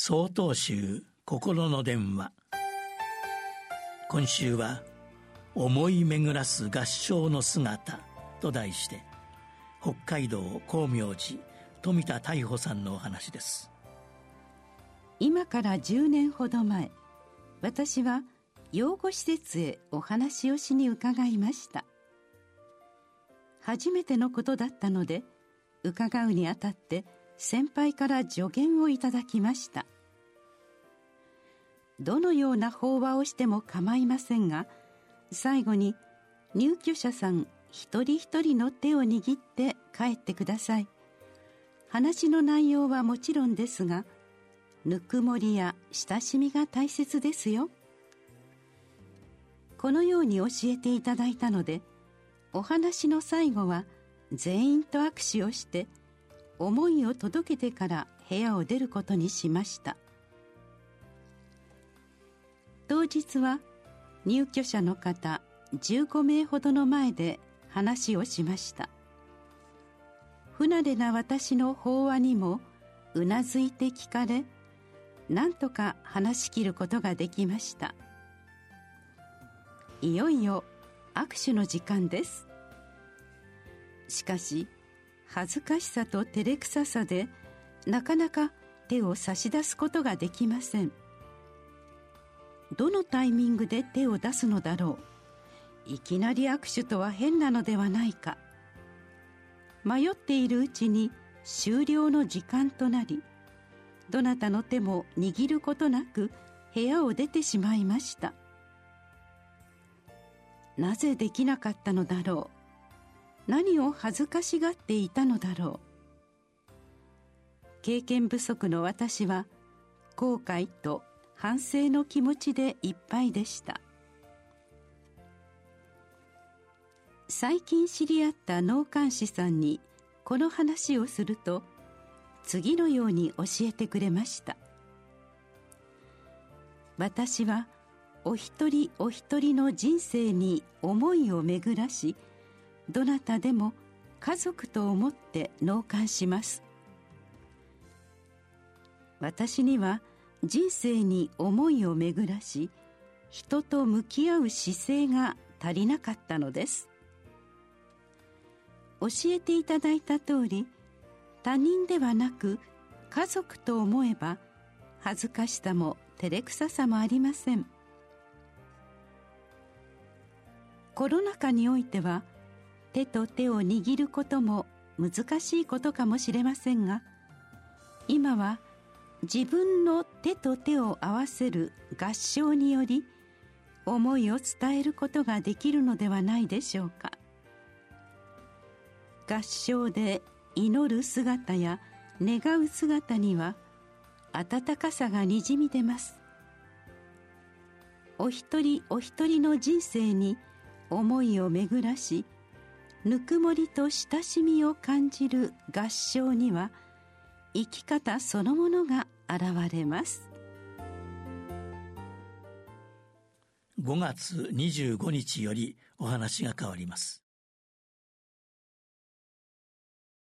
総統集心の電話。今週は「思い巡らす合唱の姿」と題して北海道光明寺富田大穂さんのお話です。今から10年ほど前私は養護施設へお話をしに伺いました。初めてのことだったので伺うにあたって先輩から助言をいただきました。どのような法話をしても構いませんが最後に入居者さん一人一人の手を握って帰ってください。話の内容はもちろんですがぬくもりや親しみが大切ですよ。このように教えていただいたのでお話の最後は全員と握手をして思いを届けてから部屋を出ることにしました。当日は入居者の方15名ほどの前で話をしました。不慣れな私の法話にもうなずいて聞かれなんとか話し切ることができました。いよいよ握手の時間です。しかし恥ずかしさと照れくささでなかなか手を差し出すことができません。どのタイミングで手を出すのだろう。いきなり握手とは変なのではないか。迷っているうちに終了の時間となりどなたの手も握ることなく部屋を出てしまいました。なぜできなかったのだろう。何を恥ずかしがっていたのだろう。経験不足の私は後悔と反省の気持ちでいっぱいでした。最近知り合った納棺師さんにこの話をすると次のように教えてくれました。私はお一人お一人の人生に思いを巡らしどなたでも家族と思って納棺します。私には人生に思いを巡らし人と向き合う姿勢が足りなかったのです。教えていただいた通り他人ではなく家族と思えば恥ずかしさも照れくささもありません。コロナ禍においては手と手を握ることも難しいことかもしれませんが今は自分の手と手を合わせる合唱により思いを伝えることができるのではないでしょうか。合唱で祈る姿や願う姿には温かさがにじみ出ます。お一人お一人の人生に思いを巡らしぬくもりと親しみを感じる合唱には「生き方そのものが現れます。5月25日よりお話が変わります。